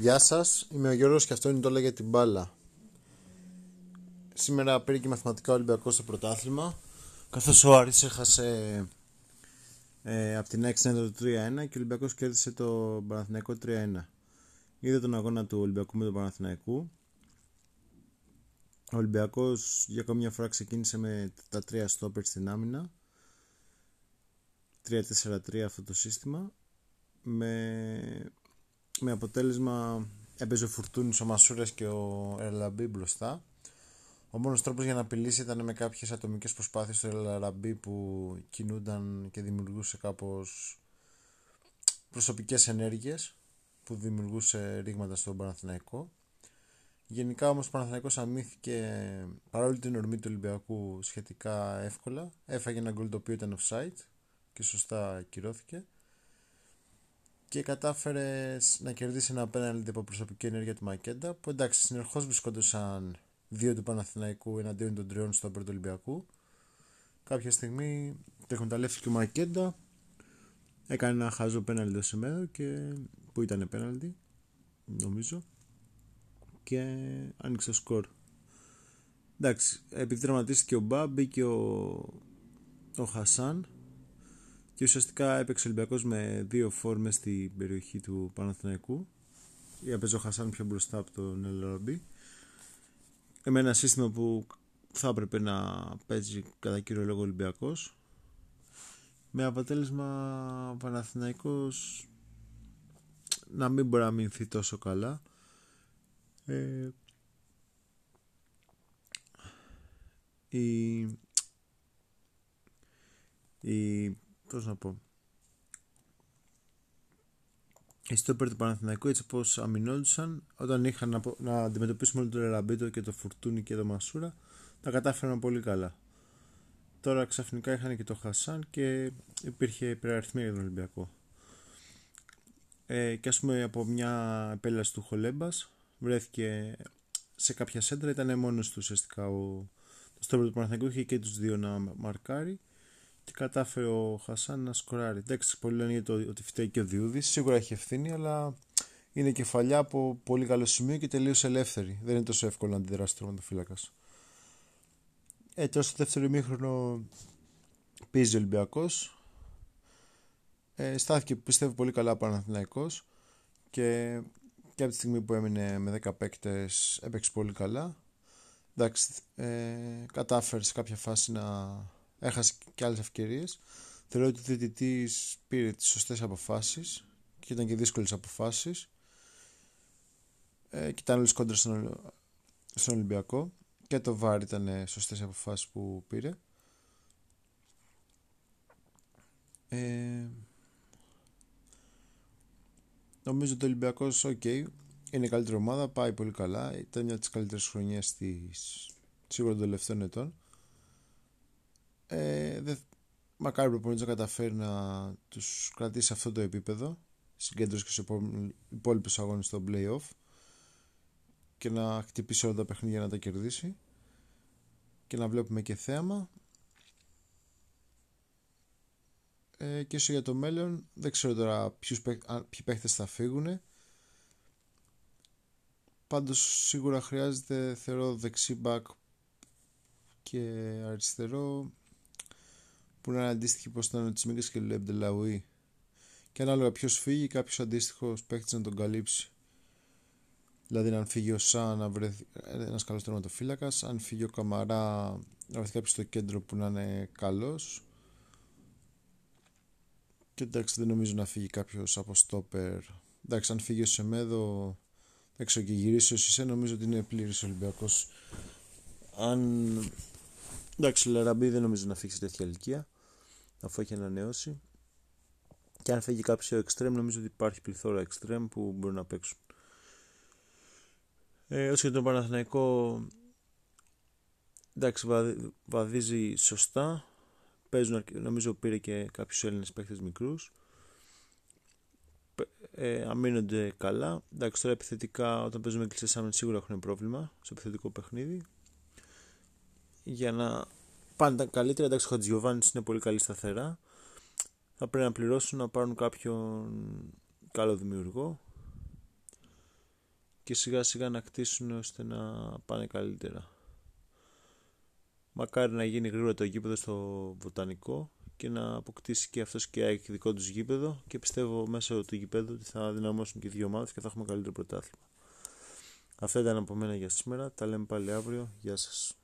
Γεια σας, είμαι ο Γιώργος και αυτό είναι το όλα για την μπάλα. Σήμερα πήρε και μαθηματικά Ολυμπιακός στο πρωτάθλημα, καθώς ο Άρης έχασε ε, από την 6 το 3-1 και ο Ολυμπιακός κέρδισε το Παναθηναϊκό 3-1. Είδε τον αγώνα του Ολυμπιακού με τον Παναθηναϊκού. Ο Ολυμπιακός για ακόμη μια φορά ξεκίνησε με τα τρία στόπερ στην άμυνα. 3-4-3 αυτό το σύστημα. Με με αποτέλεσμα έπαιζε ο Φουρτούνης, ο Μασούρας και ο Ελαμπή μπροστά. Ο μόνος τρόπος για να απειλήσει ήταν με κάποιες ατομικές προσπάθειες του Ελαμπή που κινούνταν και δημιουργούσε κάπως προσωπικές ενέργειες που δημιουργούσε ρήγματα στον Παναθηναϊκό. Γενικά όμως ο Παναθηναϊκός αμύθηκε παρόλη την ορμή του Ολυμπιακού σχετικά εύκολα. Έφαγε ένα γκολ το οποίο ήταν offside και σωστά ακυρώθηκε και κατάφερες να κερδίσεις ένα πέναλτι από προσωπική ενέργεια του Μακέντα που εντάξει συνεχώς βρισκόντουσαν δύο του Παναθηναϊκού εναντίον των τριών στο πρώτο Ολυμπιακού. Κάποια στιγμή το εκμεταλλεύτηκε ο Μακέντα, έκανε ένα χάζο πέναλτι στο Σεμέδο και που ήταν πέναλτι, νομίζω, και άνοιξε σκορ. Εντάξει, επειδή τραυματίστηκε ο Μπα, μπήκε ο, ο Χασάν και ουσιαστικά έπαιξε ο Ολυμπιακός με δύο φόρμες στην περιοχή του Παναθηναϊκού. Ή έπαιζε ο Χασάν πιο μπροστά από τον Ελαραμπή με ένα σύστημα που θα έπρεπε να παίζει κατά κύριο λόγο Ολυμπιακός. Με αποτέλεσμα ο Παναθηναϊκός να μην μπορεί να μηνθεί τόσο καλά. Ε, η, η πώς να πω. Οι στόπερ του Παναθηναϊκού έτσι πως αμυνόντουσαν όταν είχαν να, να αντιμετωπίσουν μόνο τον Εραμπίτο και το Φουρτούνι και το Μασούρα τα κατάφεραν πολύ καλά. Τώρα ξαφνικά είχαν και το Χασάν και υπήρχε υπεραριθμία για τον Ολυμπιακό. Ε, και ας πούμε από μια επέλαση του Χολέμπας βρέθηκε σε κάποια σέντρα ήταν μόνος του ουσιαστικά ο, το στόπερ του Παναθηναϊκού είχε και τους δύο να μαρκάρει και κατάφερε ο Χασάν να σκοράρει. Εντάξει, πολλοί λένε για το, ότι φταίει και ο Διούδης. Σίγουρα έχει ευθύνη, αλλά είναι κεφαλιά από πολύ καλό σημείο και τελείως ελεύθερη. Δεν είναι τόσο εύκολο να αντιδράσει το τερματοφύλακα. Ε, τώρα στο δεύτερο ημίχρονο πίζει ο Ολυμπιακός. Ε, στάθηκε πιστεύω πολύ καλά ο Παναθηναϊκός και, και από τη στιγμή που έμεινε με 10 παίκτες έπαιξε πολύ καλά. Εντάξει, ε, κατάφερε σε κάποια φάση να έχασε και άλλες ευκαιρίες. Θεωρώ ότι ο διαιτητής πήρε τις σωστές αποφάσεις και ήταν και δύσκολες αποφάσεις. Ε, και ήταν όλες κόντρα στον, στον Ολυμπιακό και το βάρ ήταν σωστές αποφάσεις που πήρε. Ε, νομίζω ότι ο Ολυμπιακός, οκ, είναι η καλύτερη ομάδα, πάει πολύ καλά. Ήταν μια από τις καλύτερες χρονιές της σίγουρα των τελευταίων ετών. Ε, δε, μακάρι ο προπονητής να καταφέρει να τους κρατήσει σε αυτό το επίπεδο συγκέντρωση και σε υπόλοιπους αγώνες στο play-off και να χτυπήσει όλα τα παιχνίδια να τα κερδίσει και να βλέπουμε και θέαμα. Ε, και όσο για το μέλλον δεν ξέρω τώρα ποιους, ποιοι παίχτες θα φύγουν πάντως σίγουρα χρειάζεται θεωρώ δεξί back και αριστερό που είναι αντίστοιχη πώς ήταν ο Τσιμίκας και ο Λεμπτελαουή. Και ανάλογα ποιος φύγει, κάποιος αντίστοιχος παίκτη να τον καλύψει. Δηλαδή, αν φύγει ο Σα να βρεθεί ένας καλός τερματοφύλακας, αν φύγει ο Καμαρά να βρεθεί κάποιος στο κέντρο που να είναι καλός. Και εντάξει, δεν νομίζω να φύγει κάποιος από στόπερ. Εντάξει, αν φύγει ο Σεμέδο, έξω και γυρίσει ο Σισε, νομίζω ότι είναι πλήρης Ολυμπιακός. Αν Εντάξει, ο Λαραμπή δεν νομίζω να φύγει σε τέτοια ηλικία, αφού έχει ανανεώσει. Και αν φύγει κάποιος εξτρέμ, νομίζω ότι υπάρχει πληθώρα εξτρέμ που μπορούν να παίξουν. Ε, όσο για τον Παναθηναϊκό, εντάξει, βαδίζει σωστά. Παίζουν, νομίζω πήρε και κάποιους Έλληνες παίχτε μικρούς. Ε, αμήνονται καλά. Εντάξει, τώρα επιθετικά, όταν παίζουμε κλειστέ άμυνε, σίγουρα έχουν πρόβλημα στο επιθετικό παιχνίδι για να πάνε τα καλύτερα. Εντάξει, ο Χατζιωβάνη είναι πολύ καλή σταθερά. Θα πρέπει να πληρώσουν να πάρουν κάποιον καλό δημιουργό. και σιγά σιγά να κτίσουν ώστε να πάνε καλύτερα. Μακάρι να γίνει γρήγορα το γήπεδο στο βοτανικό και να αποκτήσει και αυτός και έχει δικό τους γήπεδο και πιστεύω μέσω του γήπεδου ότι θα δυναμώσουν και δύο ομάδες και θα έχουμε καλύτερο πρωτάθλημα. Αυτά ήταν από μένα για σήμερα. Τα λέμε πάλι αύριο. Γεια σας.